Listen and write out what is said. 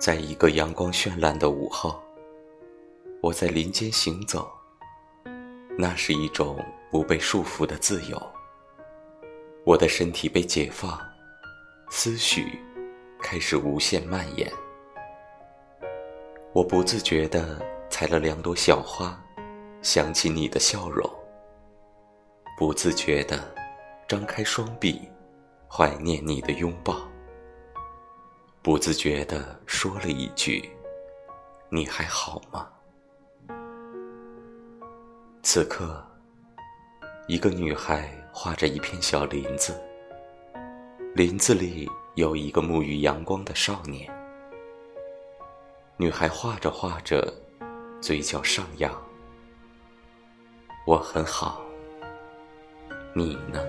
在一个阳光绚烂的午后，我在林间行走，那是一种不被束缚的自由。我的身体被解放，思绪开始无限蔓延。我不自觉地采了两朵小花，想起你的笑容；不自觉地张开双臂，怀念你的拥抱。不自觉地说了一句：“你还好吗？”此刻，一个女孩画着一片小林子，林子里有一个沐浴阳光的少年。女孩画着画着，嘴角上扬。我很好，你呢？